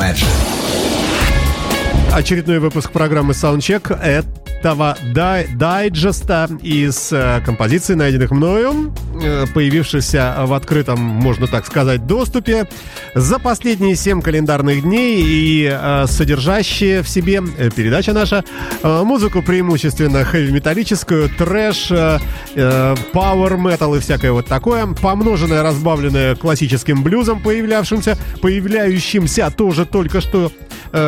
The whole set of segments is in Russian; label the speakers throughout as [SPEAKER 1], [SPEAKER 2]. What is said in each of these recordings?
[SPEAKER 1] Imagine.
[SPEAKER 2] Очередной выпуск программы Soundcheck этого дай дайджеста из э, композиций, найденных мною, э, появившихся в открытом, можно так сказать, доступе за последние 7 календарных дней и э, содержащие в себе э, передача наша музыку преимущественно хэви-металлическую, трэш, power metal и всякое вот такое, помноженное, разбавленное классическим блюзом, появлявшимся, появляющимся тоже только что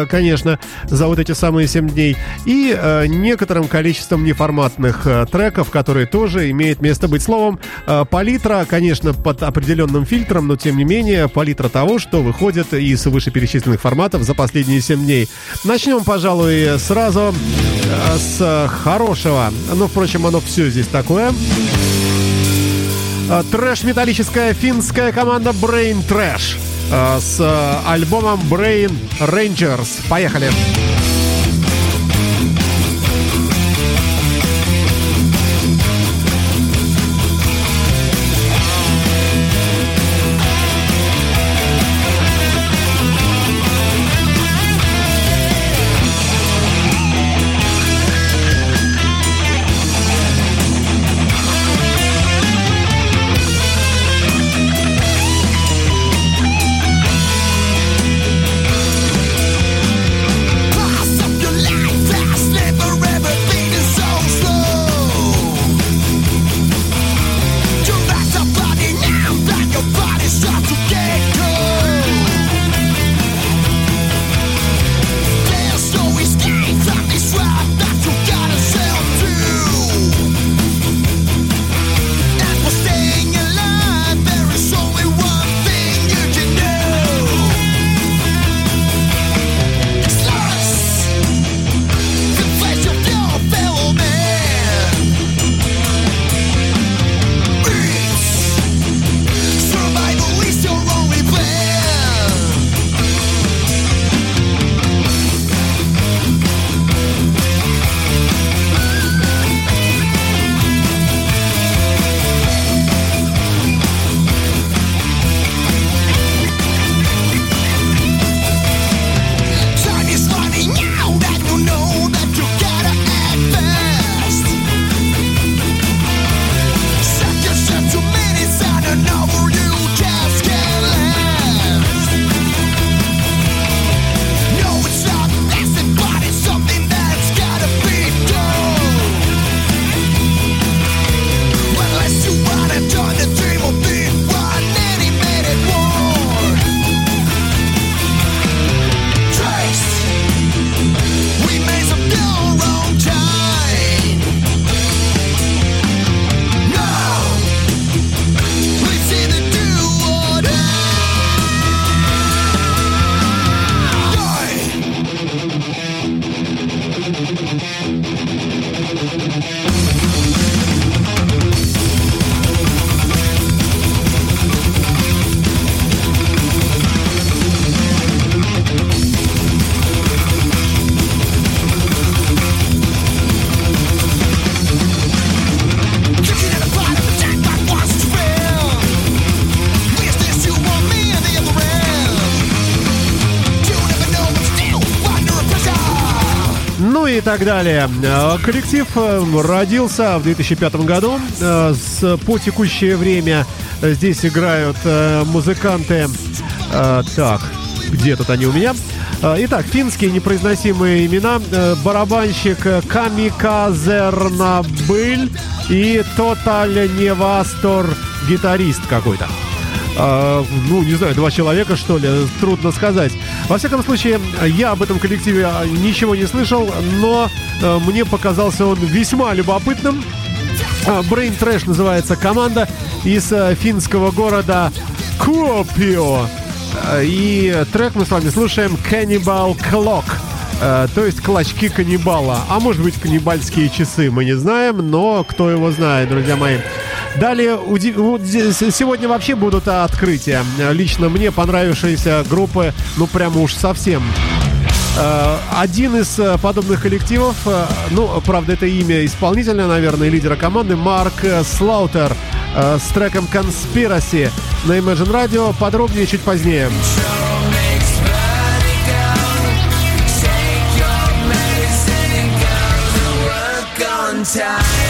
[SPEAKER 2] конечно, за вот эти самые 7 дней. И некоторым количеством неформатных треков, которые тоже имеют место быть. Словом, палитра, конечно, под определенным фильтром, но тем не менее, палитра того, что выходит из вышеперечисленных форматов за последние 7 дней. Начнем, пожалуй, сразу с хорошего. Ну, впрочем, оно все здесь такое. Трэш-металлическая финская команда Brain Trash Э, с э, альбомом Brain Rangers. Поехали! Поехали! Так далее. Э, коллектив э, родился в 2005 году. Э, с, по текущее время здесь играют музыканты... Так, где тут они у меня? Итак, финские непроизносимые имена. Барабанщик Камиказернабыль и Тоталь Невастор гитарист какой-то. А, ну, не знаю, два человека, что ли, трудно сказать. Во всяком случае, я об этом коллективе ничего не слышал, но э, мне показался он весьма любопытным. А, Brain Trash называется команда из э, финского города Куопио. Э, и трек мы с вами слушаем Cannibal Clock. То есть клочки каннибала. А может быть каннибальские часы, мы не знаем, но кто его знает, друзья мои. Далее, уди... сегодня вообще будут открытия. Лично мне понравившиеся группы, ну прямо уж совсем. Э, один из э, подобных коллективов, э, ну, правда, это имя исполнителя, наверное, лидера команды, Марк Слаутер с треком «Conspiracy» на Imagine Radio. Подробнее чуть позднее. time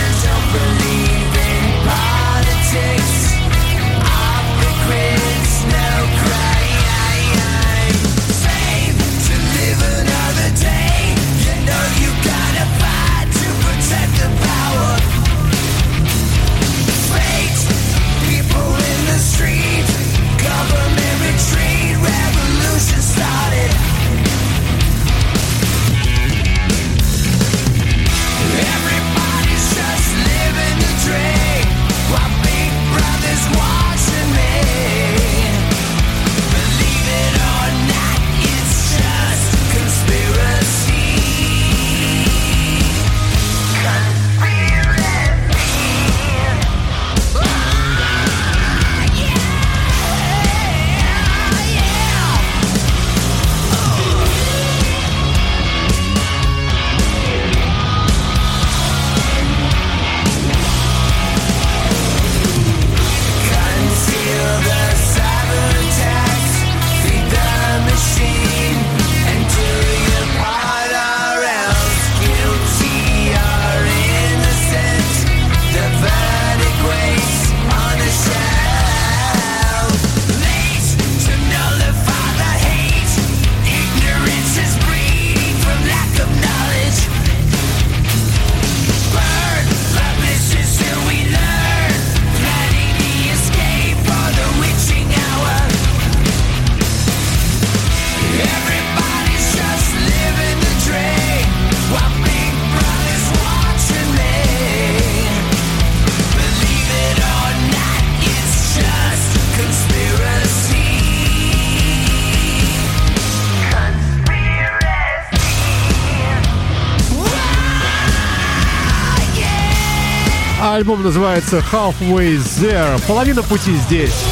[SPEAKER 2] Альбом называется Halfway There. Половина пути здесь.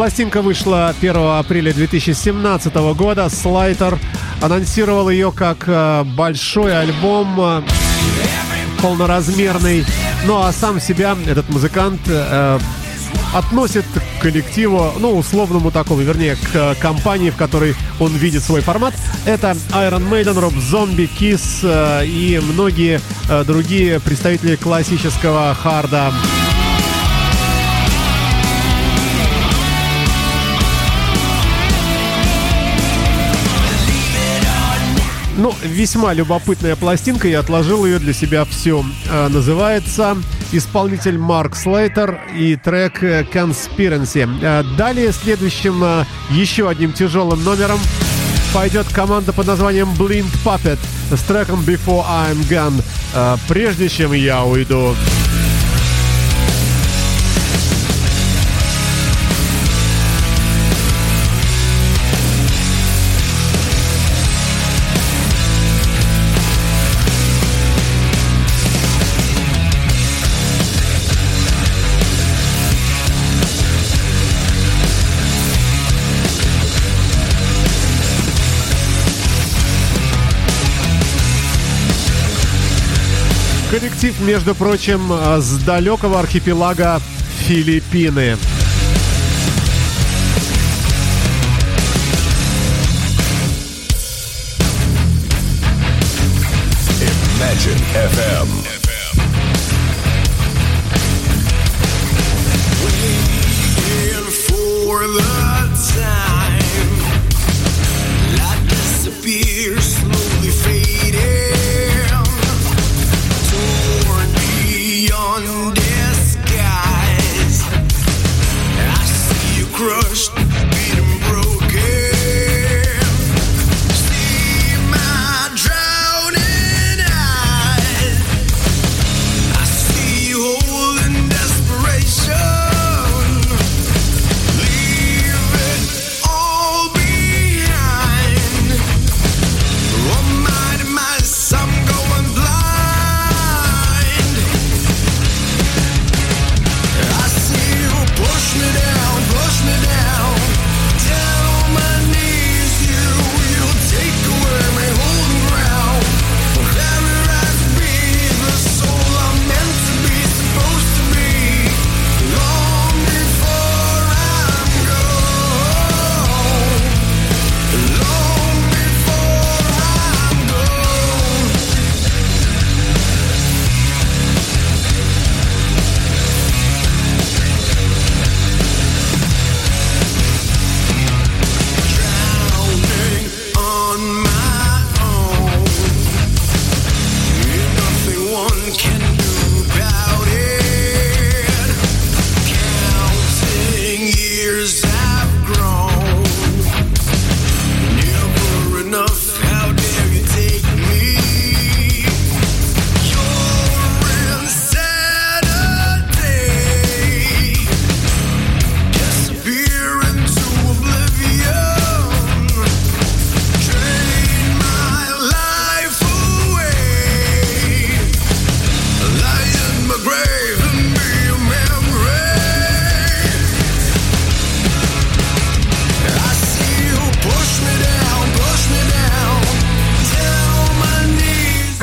[SPEAKER 2] Пластинка вышла 1 апреля 2017 года. Слайтер анонсировал ее как э, большой альбом, э, полноразмерный. Ну а сам себя этот музыкант э, относит к коллективу, ну, условному такому, вернее, к компании, в которой он видит свой формат. Это Iron Maiden, Rob Zombie, Kiss э, и многие э, другие представители классического харда. Ну, весьма любопытная пластинка, я отложил ее для себя все. А, называется исполнитель Марк Слейтер и трек Conspiracy. А, далее следующим а, еще одним тяжелым номером пойдет команда под названием Blind Puppet с треком Before I'm Gone. Прежде чем я уйду. Коллектив, между прочим, с далекого архипелага Филиппины. Imagine FM. for the time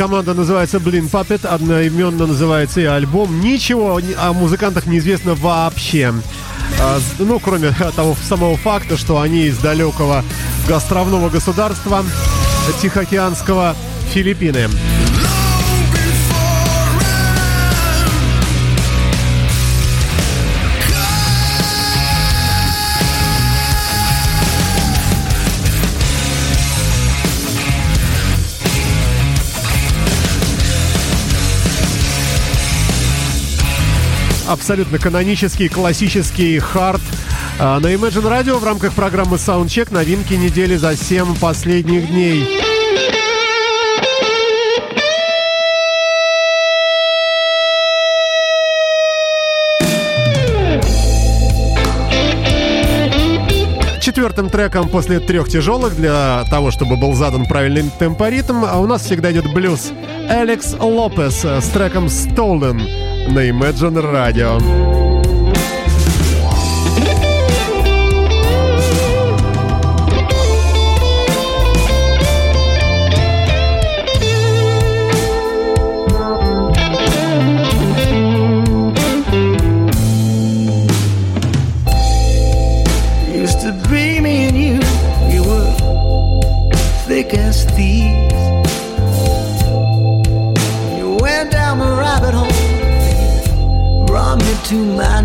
[SPEAKER 2] Команда называется Блин Puppet, одноименно называется и альбом. Ничего о музыкантах неизвестно вообще. А, ну, кроме того самого факта, что они из далекого островного государства Тихоокеанского Филиппины. Абсолютно канонический, классический хард. А, на Imagine Radio в рамках программы Soundcheck новинки недели за 7 последних дней. четвертым треком после трех тяжелых для того, чтобы был задан правильный темпоритм, а у нас всегда идет блюз. Алекс Лопес с треком Stolen на Imagine Radio. too much.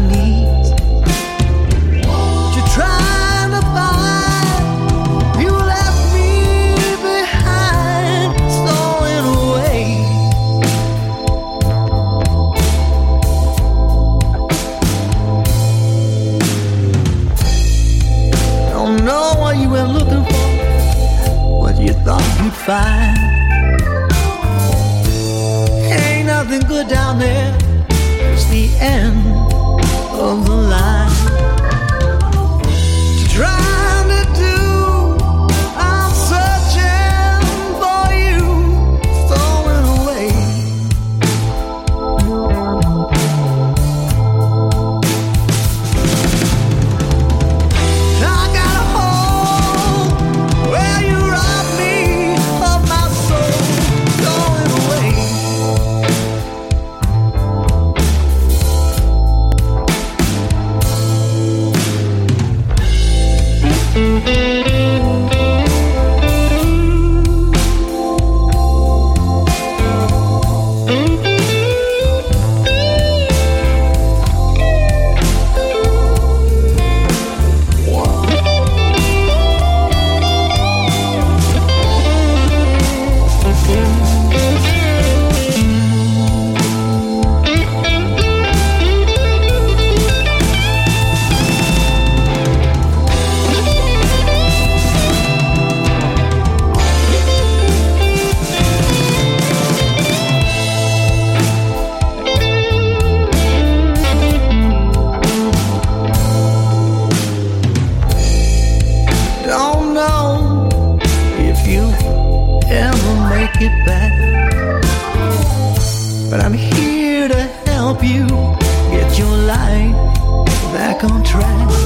[SPEAKER 2] back on track.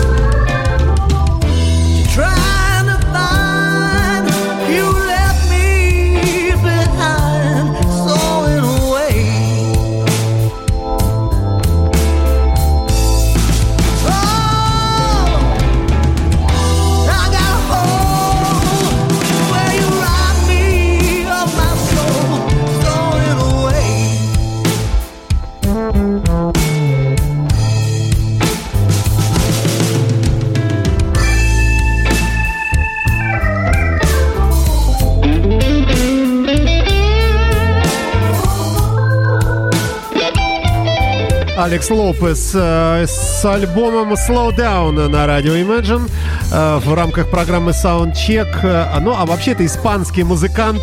[SPEAKER 2] Алекс Лопес э, с альбомом Slow Down на радио Imagine э, в рамках программы Soundcheck. Э, ну, а вообще это испанский музыкант,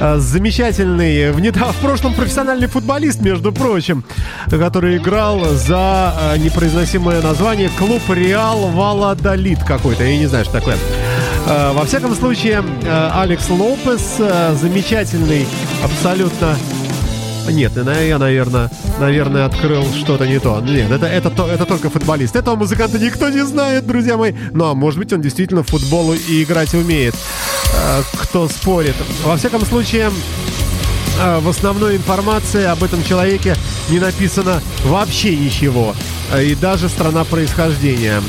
[SPEAKER 2] замечательный, в, недав... в прошлом профессиональный футболист, между прочим, который играл за непроизносимое название клуб Реал Валадолит какой-то, я не знаю, что такое. Во всяком случае, Алекс Лопес замечательный, абсолютно нет, я, наверное, наверное, открыл что-то не то. Нет, это, это, это, это только футболист. Этого музыканта никто не знает, друзья мои. Ну, а может быть, он действительно в футболу и играть умеет. Э, кто спорит. Во всяком случае,
[SPEAKER 3] э, в основной информации об этом человеке не написано вообще ничего. И даже страна происхождения.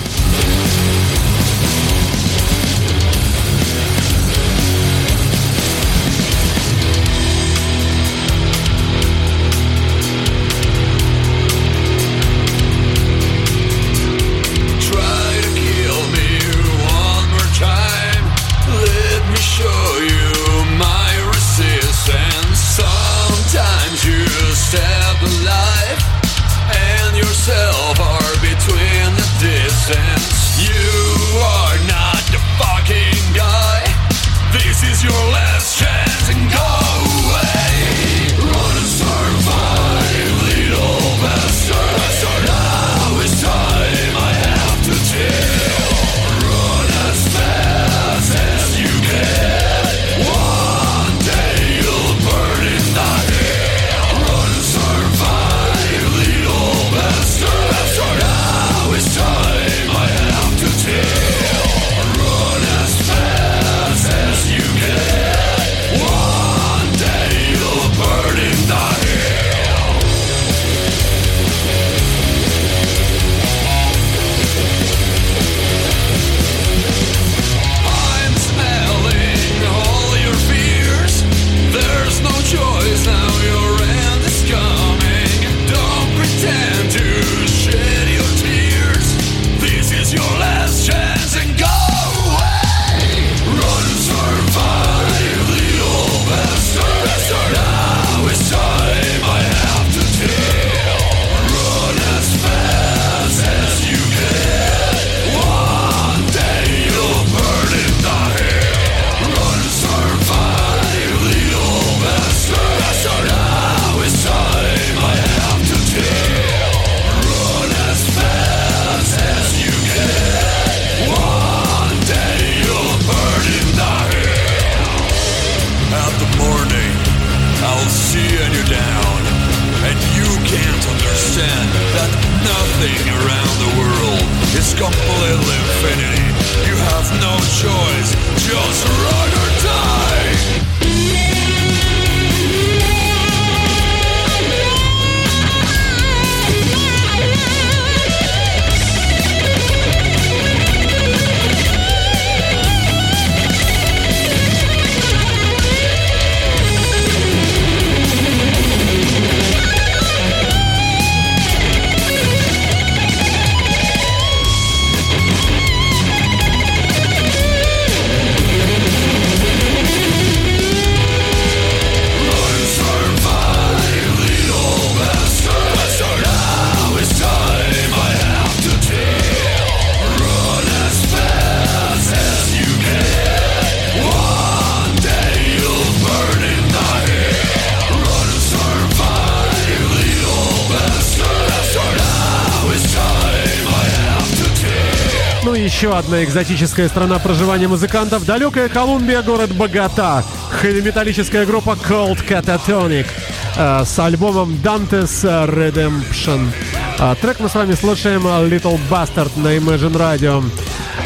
[SPEAKER 3] Одна экзотическая страна проживания музыкантов. Далекая Колумбия, город Богата. Хэви-металлическая группа Cold Catatonic э, с альбомом Dante's Redemption. Э, трек мы с вами слушаем Little Bastard на Imagine Radio.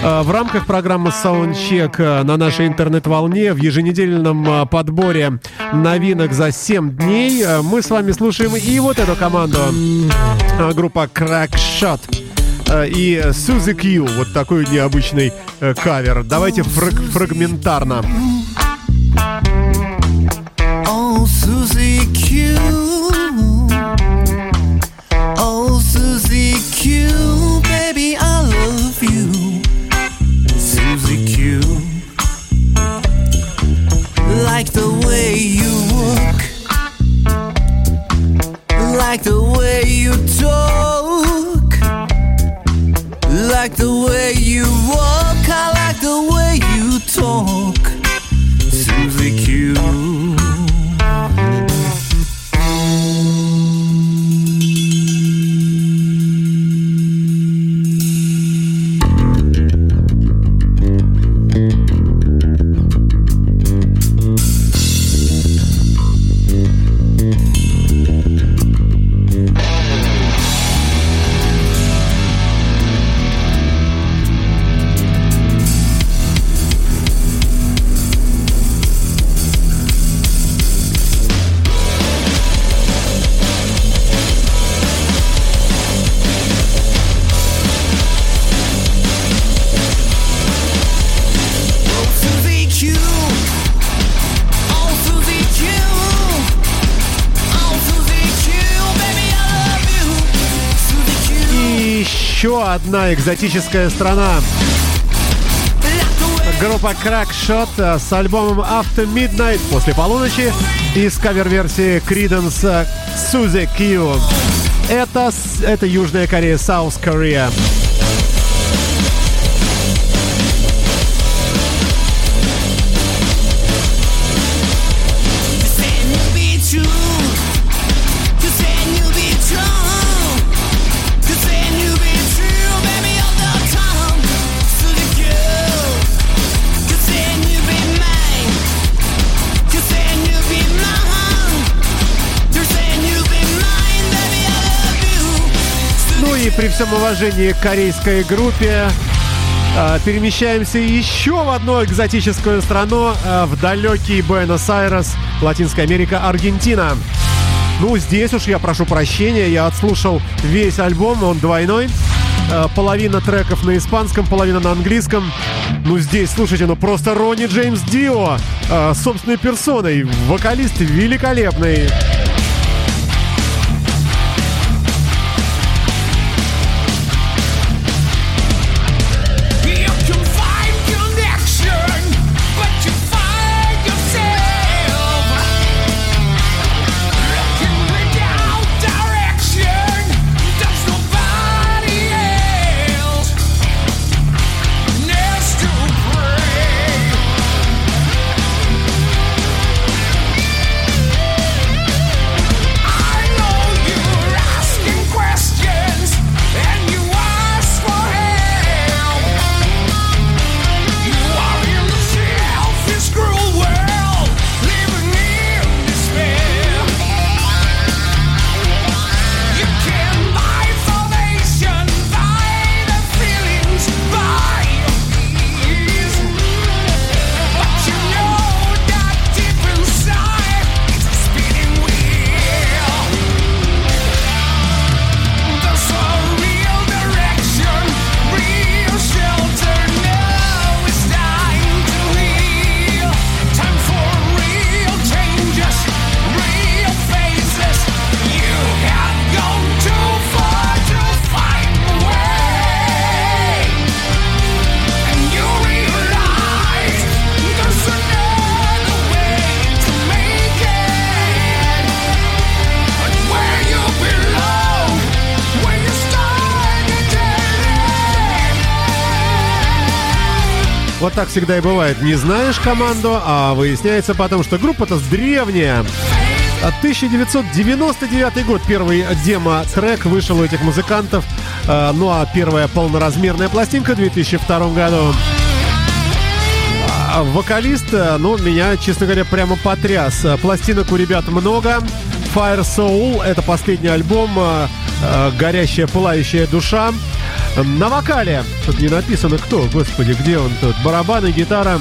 [SPEAKER 3] Э, в рамках программы Soundcheck э, на нашей интернет-волне в еженедельном э, подборе новинок за 7 дней мы с вами слушаем и вот эту команду. Группа Crackshot. Э, и Suzy Q. Вот такой необычный э, кавер. Давайте фраг фрагментарно.
[SPEAKER 2] Экзотическая страна. Группа Crackshot с альбомом After Midnight после полуночи из кавер-версии Creedence Suzy Q. Это, это Южная Корея, South Korea. Всем уважении к корейской группе а, перемещаемся еще в одну экзотическую страну, а, в далекий Буэнос-Айрес, Латинская Америка, Аргентина. Ну, здесь уж я прошу прощения, я отслушал весь альбом, он двойной. А, половина треков на испанском, половина на английском. Ну, здесь, слушайте, ну просто Ронни Джеймс Дио собственной персоной, вокалист великолепный. Вот так всегда и бывает. Не знаешь команду, а выясняется потом, что группа-то древняя. 1999 год первый демо-трек вышел у этих музыкантов. А, ну а первая полноразмерная пластинка в 2002 году. А, вокалист, ну, меня, честно говоря, прямо потряс. Пластинок у ребят много. Fire Soul — это последний альбом «Горящая, пылающая душа». На вокале. Тут не написано кто, господи, где он тут. Барабаны, гитара.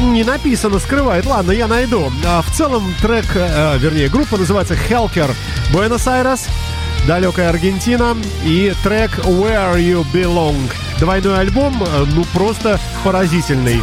[SPEAKER 2] Не написано, скрывает. Ладно, я найду. А в целом трек, э, вернее, группа называется Hellker Буэнос-Айрес, далекая Аргентина и трек Where You Belong. Двойной альбом, э, ну просто поразительный.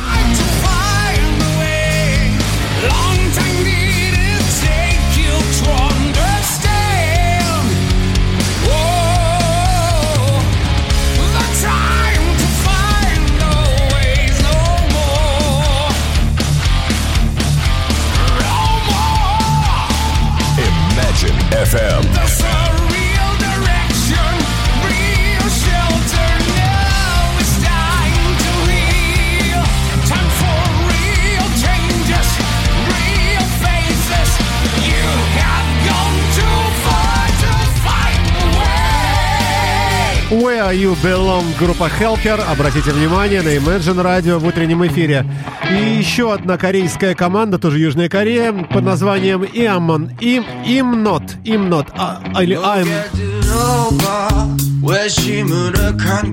[SPEAKER 2] Where You Belong, группа Helker. Обратите внимание на Imagine Radio в утреннем эфире. И еще одна корейская команда, тоже Южная Корея, под названием Iamon. Им, им not, им not, а, или I'm...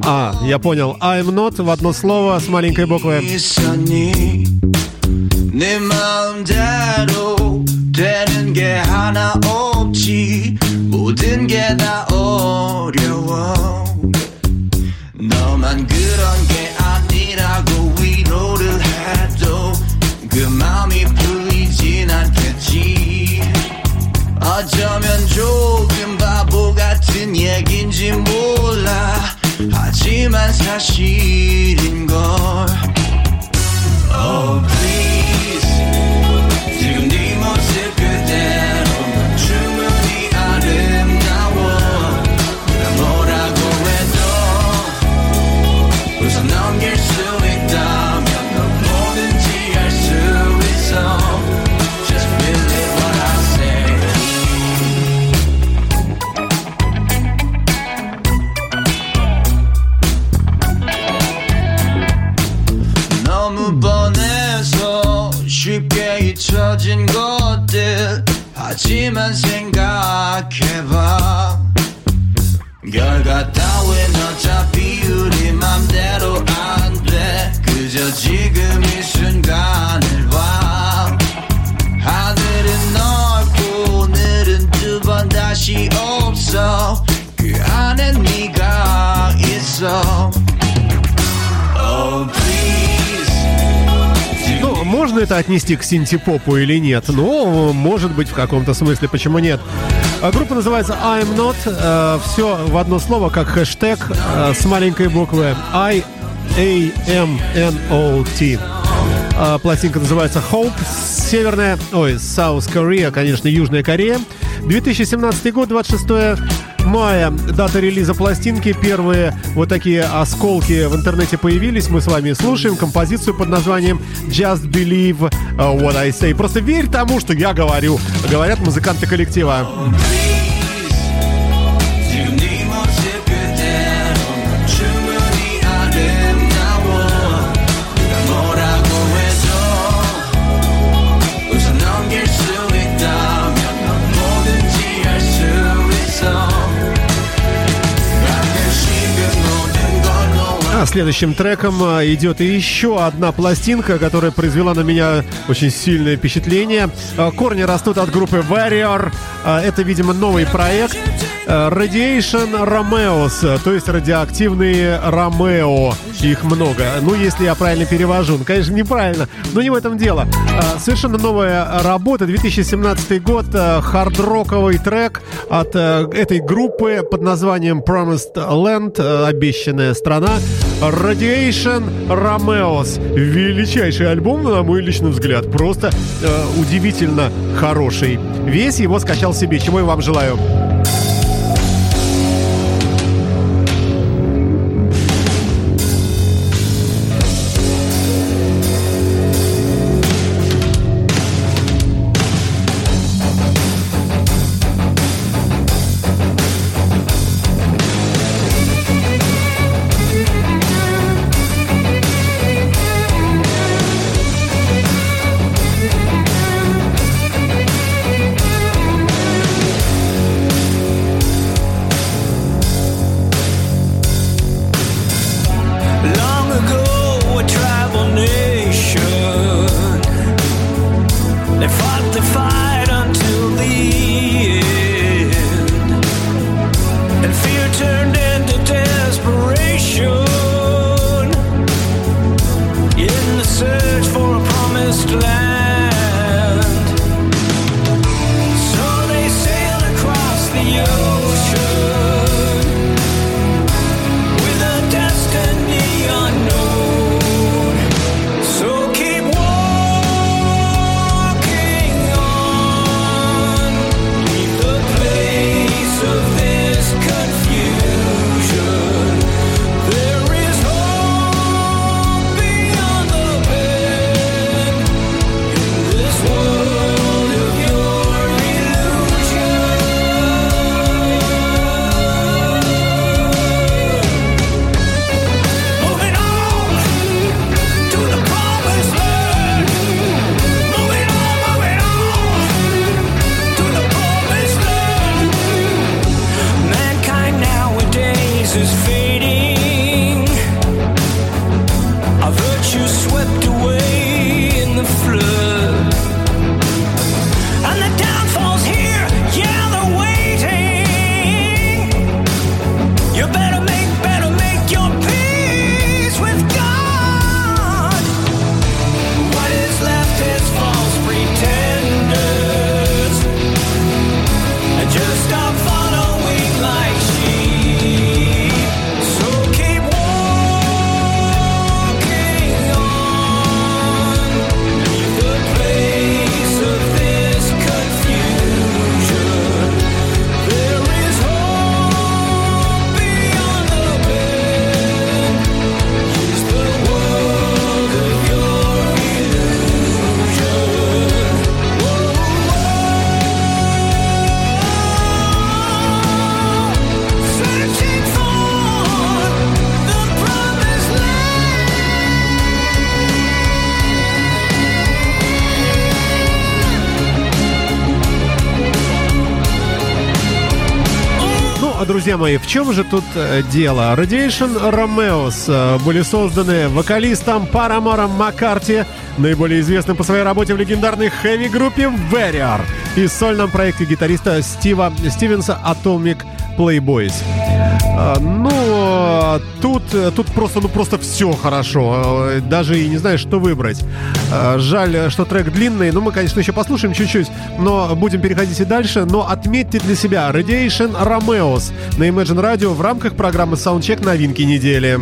[SPEAKER 2] А, я понял. I'm not в одно слово с маленькой буквы. 되는 게 하나 없지 모든 게다 어려워 너만 그런 게 아니라고 위로를 해도 그 마음이 풀리진 않겠지. 어쩌면 조금 바보 같은 얘긴지 몰라.
[SPEAKER 4] 하지만 사실인 걸. Oh 하지만 생각해봐. 결과 따윈 어차피 우리 맘대로 안돼. 그저 지금 이 순간
[SPEAKER 2] можно это отнести к синтепопу или нет? Ну, может быть, в каком-то смысле, почему нет? А Группа называется I'm Not. все в одно слово, как хэштег э, с маленькой буквы I A M N O T. А, Пластинка называется Hope. Северная, ой, South Korea, конечно, Южная Корея. 2017 год, 26 мая, дата релиза пластинки. Первые вот такие осколки в интернете появились. Мы с вами слушаем композицию под названием Just Believe uh, What I Say. Просто верь тому, что я говорю, говорят музыканты коллектива.
[SPEAKER 4] 지
[SPEAKER 2] следующим треком а, идет еще одна пластинка, которая произвела на меня очень сильное впечатление. А, Корни растут от группы Warrior. А, Это, видимо, новый проект. А, Radiation Romeos, то есть радиоактивные Ромео. Их много. Ну, если я правильно перевожу. Ну, конечно, неправильно, но не в этом дело. А, Совершенно новая работа. 2017 год. а, Хард-роковый трек от этой группы под названием Promised Land, обещанная страна. Radiation Romeos. Величайший альбом, на мой личный взгляд. Просто э, удивительно хороший. Весь его скачал себе, чего я вам желаю. Друзья мои, в чем же тут э, дело? Radiation Romeos э, были созданы вокалистом Парамором Маккарти, наиболее известным по своей работе в легендарной хэви-группе Warrior и сольном проекте гитариста Стива Стивенса Atomic Playboys. А, Ну, тут, тут просто, ну просто все хорошо. Э, Даже и не знаю, что выбрать. А, Жаль, что трек длинный. Ну, мы, конечно, еще послушаем чуть-чуть, но будем переходить и дальше. Но отметьте для себя Radiation Romeos на Imagine Radio в рамках программы Soundcheck новинки недели.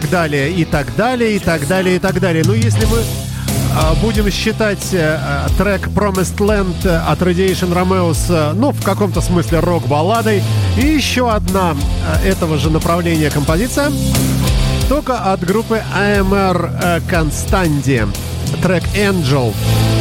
[SPEAKER 2] Так далее, и так далее, и так далее, и так далее. Ну, если мы а, будем считать э, э, трек Promised Land от Radiation Romeos, э, ну, в каком-то смысле рок-балладой, и еще одна этого же направления композиция, только от группы AMR Constandi, трек Angel.
[SPEAKER 1] After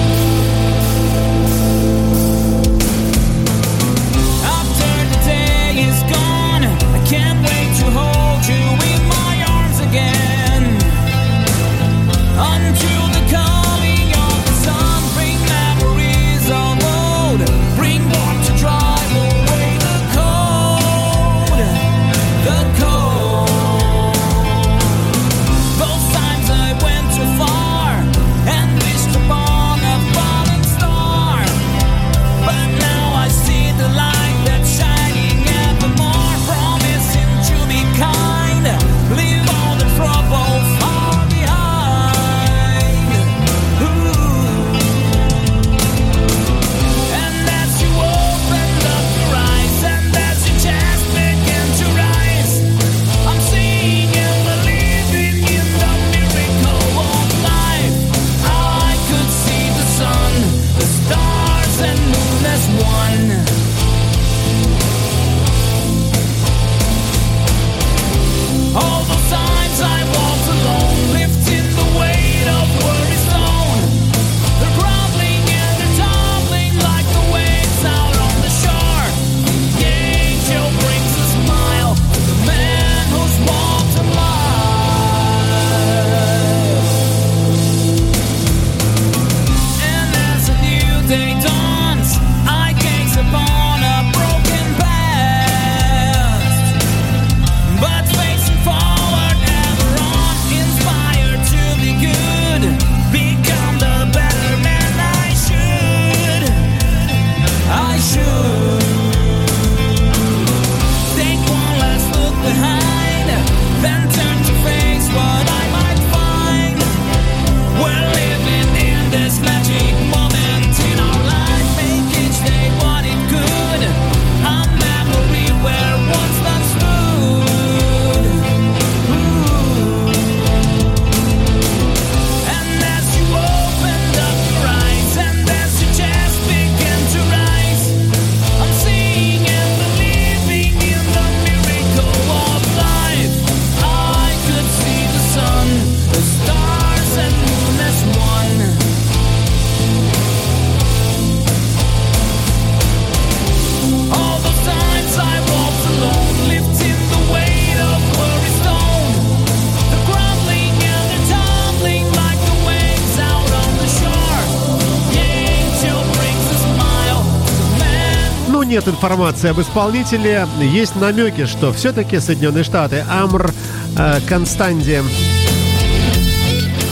[SPEAKER 2] информации об исполнителе. Есть намеки, что все-таки Соединенные Штаты. Амр э, Констанди.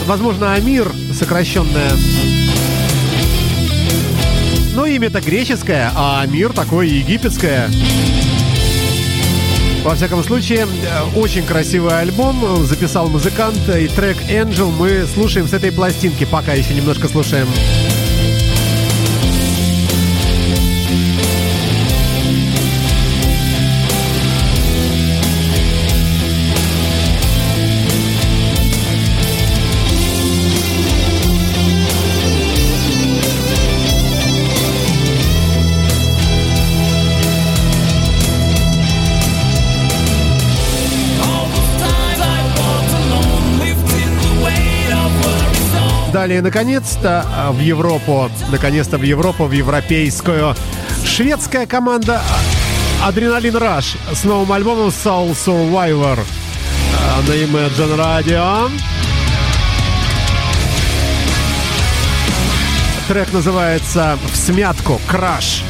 [SPEAKER 2] Возможно, Амир, сокращенное. Но имя-то греческое, а Амир такое египетское. Во всяком случае, э, очень красивый альбом записал музыкант, и трек Angel мы слушаем с этой пластинки, пока еще немножко слушаем.
[SPEAKER 5] Италии наконец-то а, в Европу, наконец-то в Европу, в европейскую. Шведская команда Адреналин Раш с новым альбомом Soul Survivor а, на Imagine Radio. Трек называется «В смятку. Краш».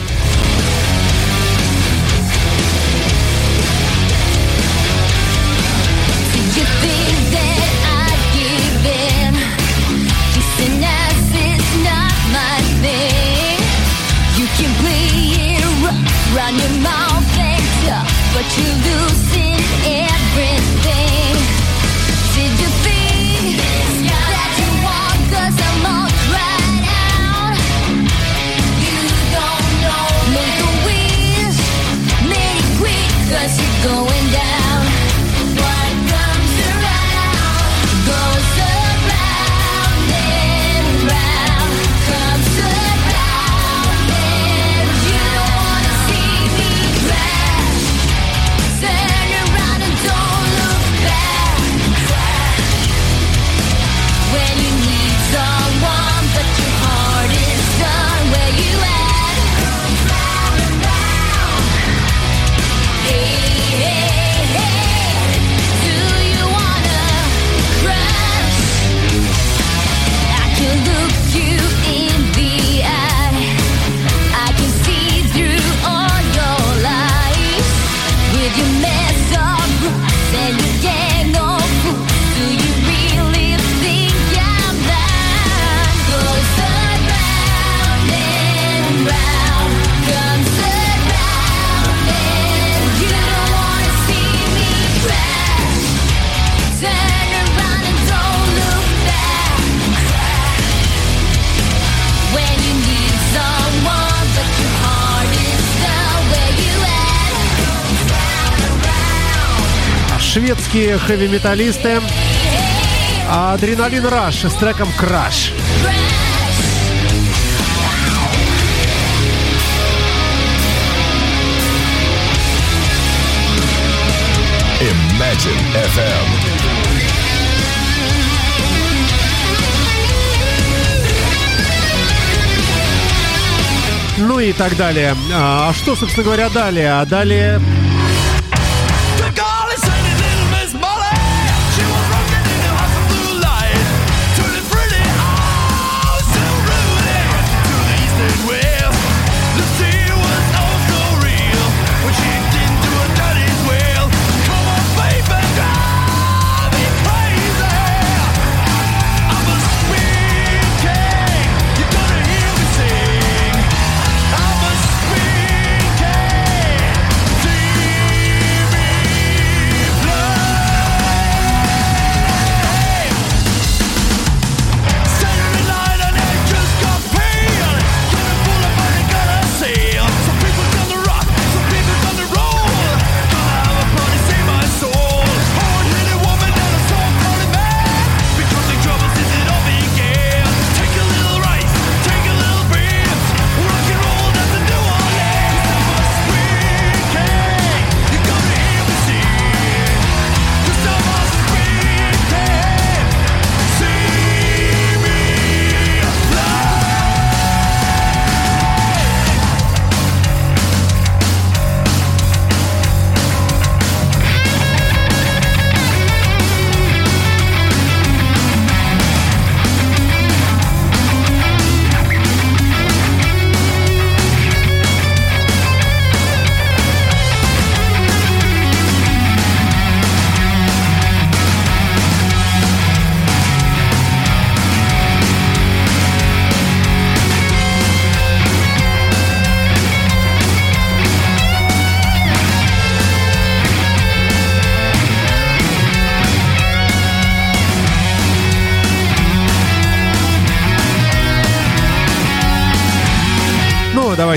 [SPEAKER 5] британские Хэви-металисты, Адреналин Раш с треком Краш.
[SPEAKER 3] Imagine FM.
[SPEAKER 5] ну и так далее. А, а что, собственно говоря, далее? А далее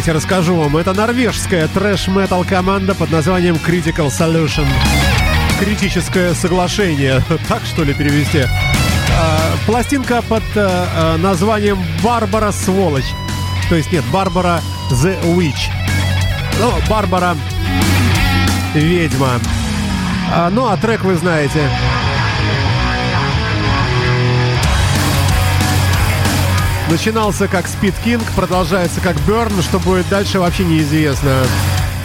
[SPEAKER 5] давайте расскажу вам. Это норвежская трэш-метал команда под названием Critical Solution. Критическое соглашение. Так что ли перевести? А, пластинка под э, э, названием Барбара Сволочь. То есть нет, Барбара The Witch. Ну, Барбара Ведьма. А, ну, а трек вы знаете.
[SPEAKER 2] Начинался как Speed King, продолжается как Burn, что будет дальше вообще неизвестно.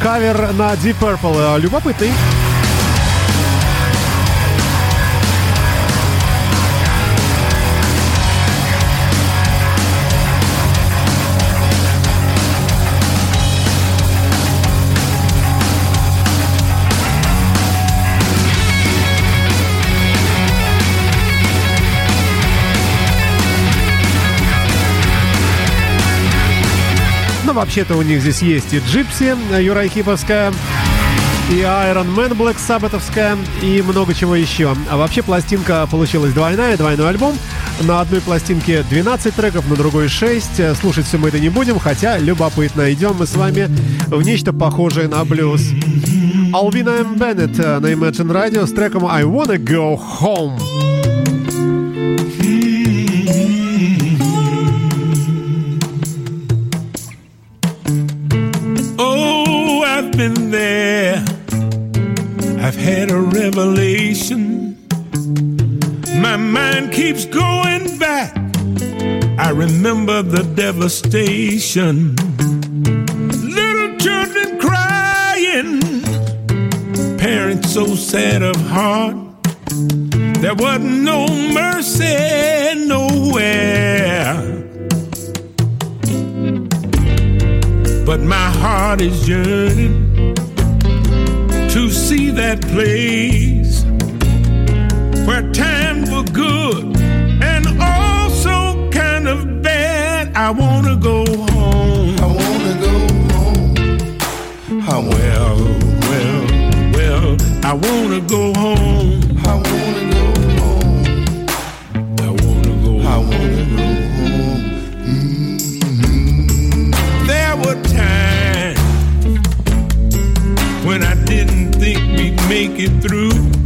[SPEAKER 2] Кавер на Deep Purple. Любопытный. Вообще-то у них здесь есть и Джипси Юрайхиповская, и Iron Man Black Sabbathовская, и много чего еще. А вообще пластинка получилась двойная, двойной альбом. На одной пластинке 12 треков, на другой 6. Слушать все мы это не будем, хотя любопытно. Идем мы с вами в нечто похожее на блюз. Алвина М. Беннет на Imagine Radio с треком I Wanna Go Home.
[SPEAKER 6] Been there. I've had a revelation. My mind keeps going back. I remember the devastation. Little children crying. Parents so sad of heart. There wasn't no mercy nowhere. But my heart is yearning to see that place where times were good and also kind of bad. I wanna go home.
[SPEAKER 7] I wanna go home. Wanna,
[SPEAKER 6] Well, well, well, I wanna go home.
[SPEAKER 7] I wanna go home.
[SPEAKER 6] Make it through.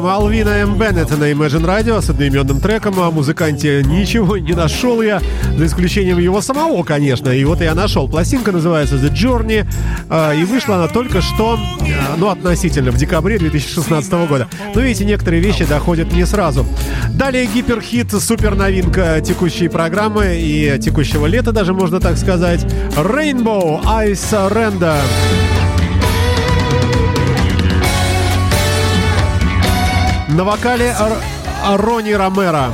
[SPEAKER 7] Wanna go home.
[SPEAKER 2] Алвина М. Беннет на Imagine Radio с одноименным треком. О музыканте ничего не нашел я, за исключением его самого, конечно. И вот я нашел. Пластинка называется The Journey. э, И вышла она только что, э, ну, относительно, в декабре 2016 года. Но видите, некоторые вещи доходят не сразу. Далее гиперхит, супер новинка текущей программы и текущего лета, даже можно так сказать. Rainbow I Surrender. На вокале Р- Рони Ромеро.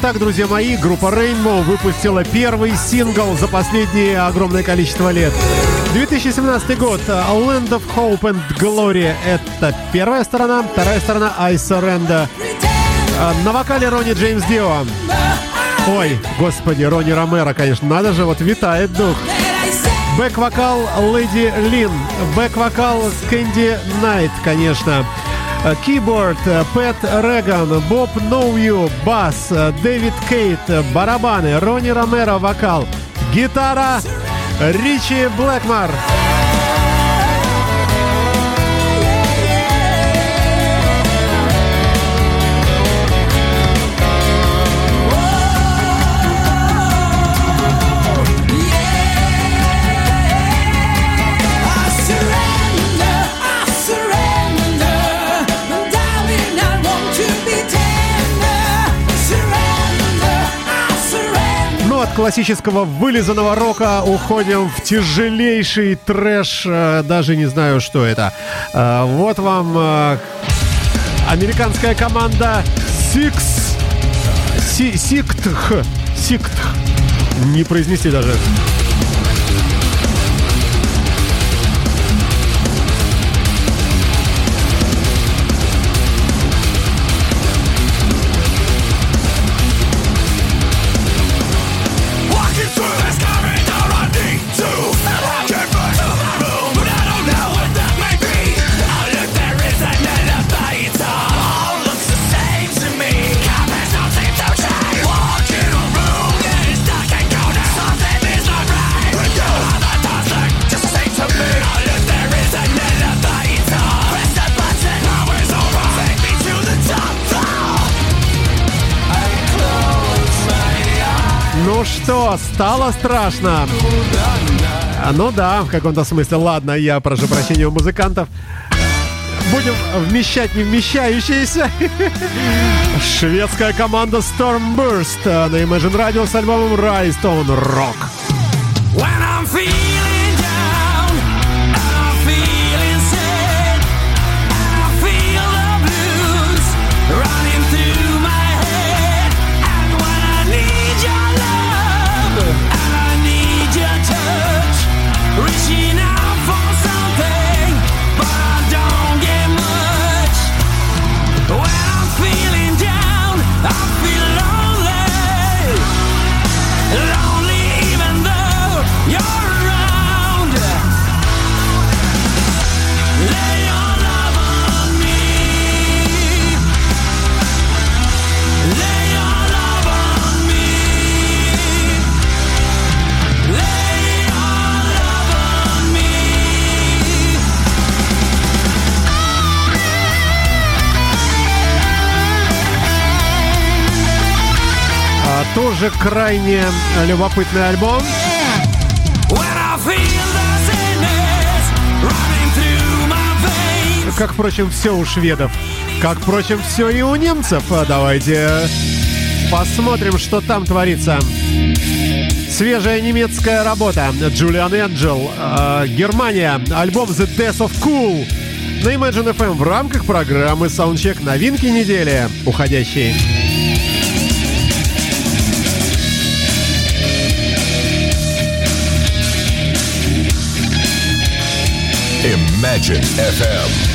[SPEAKER 2] Так, друзья мои, группа Rainbow выпустила первый сингл за последнее огромное количество лет. 2017 год. Land of Hope and Glory — это первая сторона, вторая сторона I Surrender. А, На вокале Ронни Джеймс Дио. Ой, господи, Ронни Ромеро, конечно, надо же, вот витает дух. Бэк-вокал Леди Лин. Бэк-вокал Кэнди Найт, конечно. Э, Киборд э, Пэт Реган, Боб Ноую, бас, э, Дэвид Кейт, э, барабаны, Ронни Ромеро, вокал, гитара, Ричи Блэкмар. Ну, классического вылизанного рока уходим в тяжелейший трэш. э, Даже не знаю, что это. Э, Вот вам э, американская команда Six... Си- Сиктх. Сиктх. Не произнести даже. Что, стало страшно? А, Ну да, в каком-то смысле. Ладно, я прошу прощения у музыкантов. Будем вмещать невмещающиеся. Шведская команда Stormburst на Imagine Radio с альбомом Rise on Rock.
[SPEAKER 8] When I'm feeling
[SPEAKER 2] тоже крайне любопытный альбом. Как, впрочем, все у шведов. Как, впрочем, все и у немцев. А Давайте посмотрим, что там творится. Свежая немецкая работа. Джулиан Энджел. э, Германия. Альбом The Death of Cool. На Imagine FM в рамках программы Soundcheck новинки недели. Уходящие.
[SPEAKER 3] Imagine FM.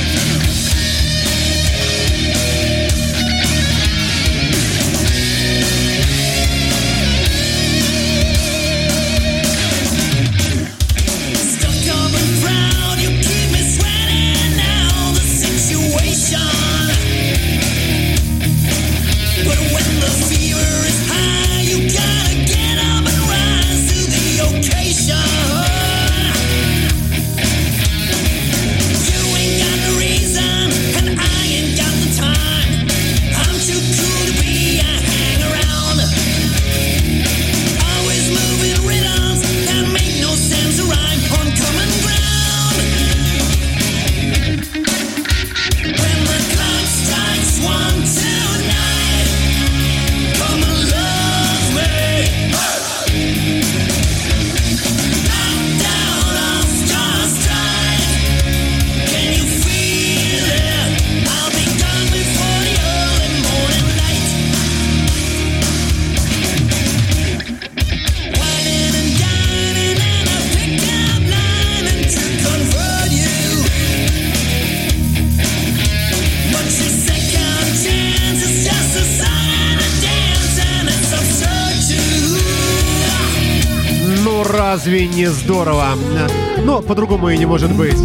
[SPEAKER 2] Разве не здорово? Но по-другому и не может быть.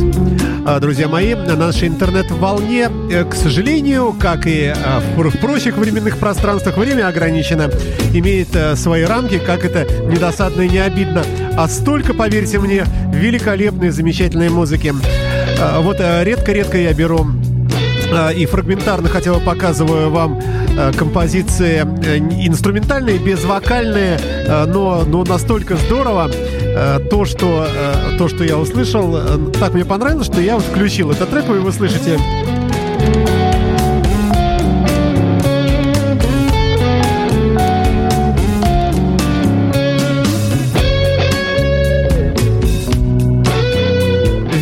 [SPEAKER 2] А, Друзья мои, на нашей интернет-волне, э, к сожалению, как и э, в прочих временных пространствах, время ограничено, имеет э, свои рамки, как это недосадно и не обидно. А столько, поверьте мне, великолепной, замечательной музыки. А, Вот э, редко-редко я беру а, и фрагментарно хотя бы показываю вам композиции инструментальные, безвокальные, но, но настолько здорово то, что, э, то, что я услышал, э, так мне понравилось, что я включил этот трек, вы его слышите.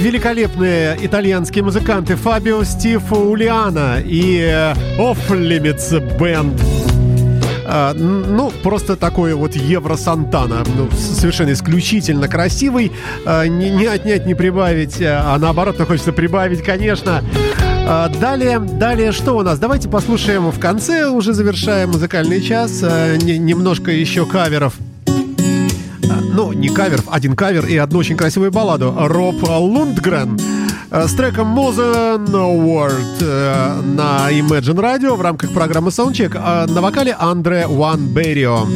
[SPEAKER 2] великолепные итальянские музыканты Фабио Стив Улиана и э, Off Limits Band. А, Ну, просто такой вот Евро Сантана. Ну, совершенно исключительно красивый. А, Не, не отнять, не прибавить. А а наоборот, хочется прибавить, конечно. А, Далее, далее что у нас? Давайте послушаем в конце, уже завершаем музыкальный час, не- немножко еще каверов. Ну, не кавер, один кавер и одну очень красивую балладу. Роб Лундгрен э, с треком Modern World э, на Imagine Radio в рамках программы Soundcheck. А На вокале Андре Ван Берио.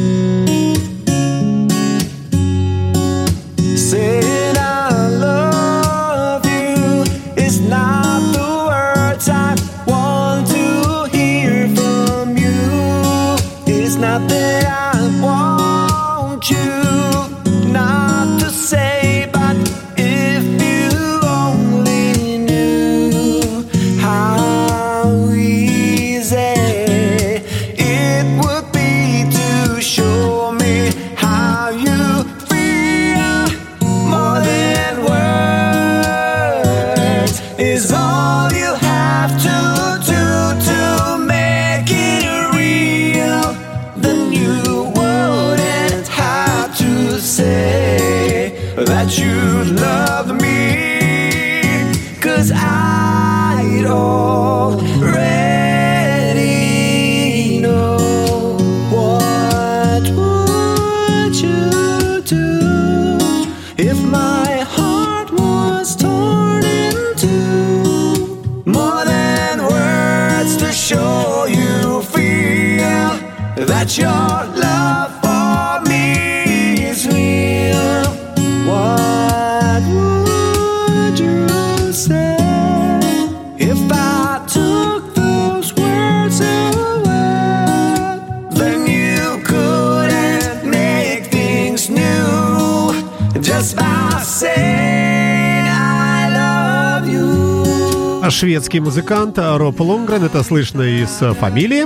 [SPEAKER 2] Шведский музыкант Роб Лунгрен, это слышно из э, фамилии.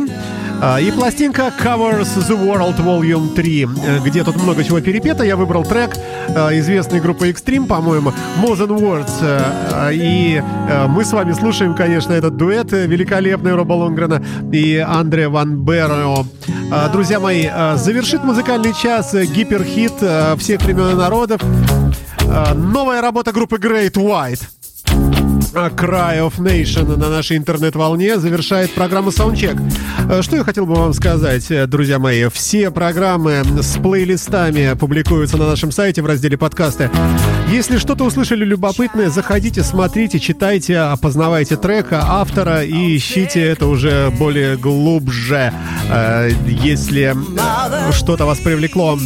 [SPEAKER 2] А, И пластинка Covers the World Volume 3, э, где тут много чего перепето. Я выбрал трек э, известной группы Extreme, по-моему, More Than Words. И мы с вами слушаем, конечно, этот дуэт великолепный Роба Лунгрена и Андре Ван Беро. А, Друзья мои, завершит музыкальный час гиперхит всех времен и народов. Новая работа группы Great White. А, Cry of Nation на нашей интернет-волне завершает программу Soundcheck. Э, Что я хотел бы вам сказать, э, друзья мои? Все программы с плейлистами публикуются на нашем сайте в разделе подкасты. Если что-то услышали любопытное, заходите, смотрите, читайте, опознавайте трек, автора и ищите это уже более глубже, э, если что-то вас привлекло.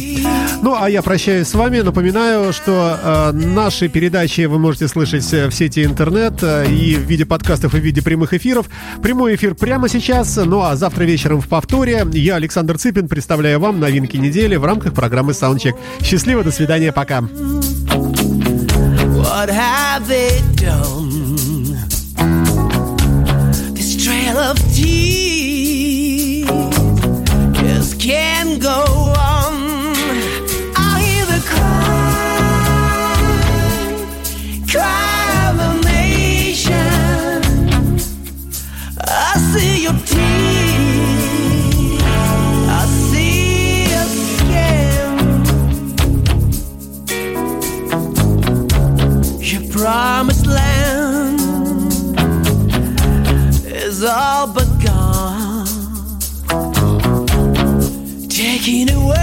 [SPEAKER 2] Ну, а я прощаюсь с вами. Напоминаю, что наши передачи вы можете слышать в сети интернет э, и в виде подкастов, и в виде прямых эфиров. Прямой эфир прямо сейчас, ну а завтра вечером в повторе. Я, Александр Цыпин, представляю вам новинки недели в рамках программы Soundcheck. Счастливо, до свидания, пока.
[SPEAKER 8] What have they done? Promised land is all but gone, taking away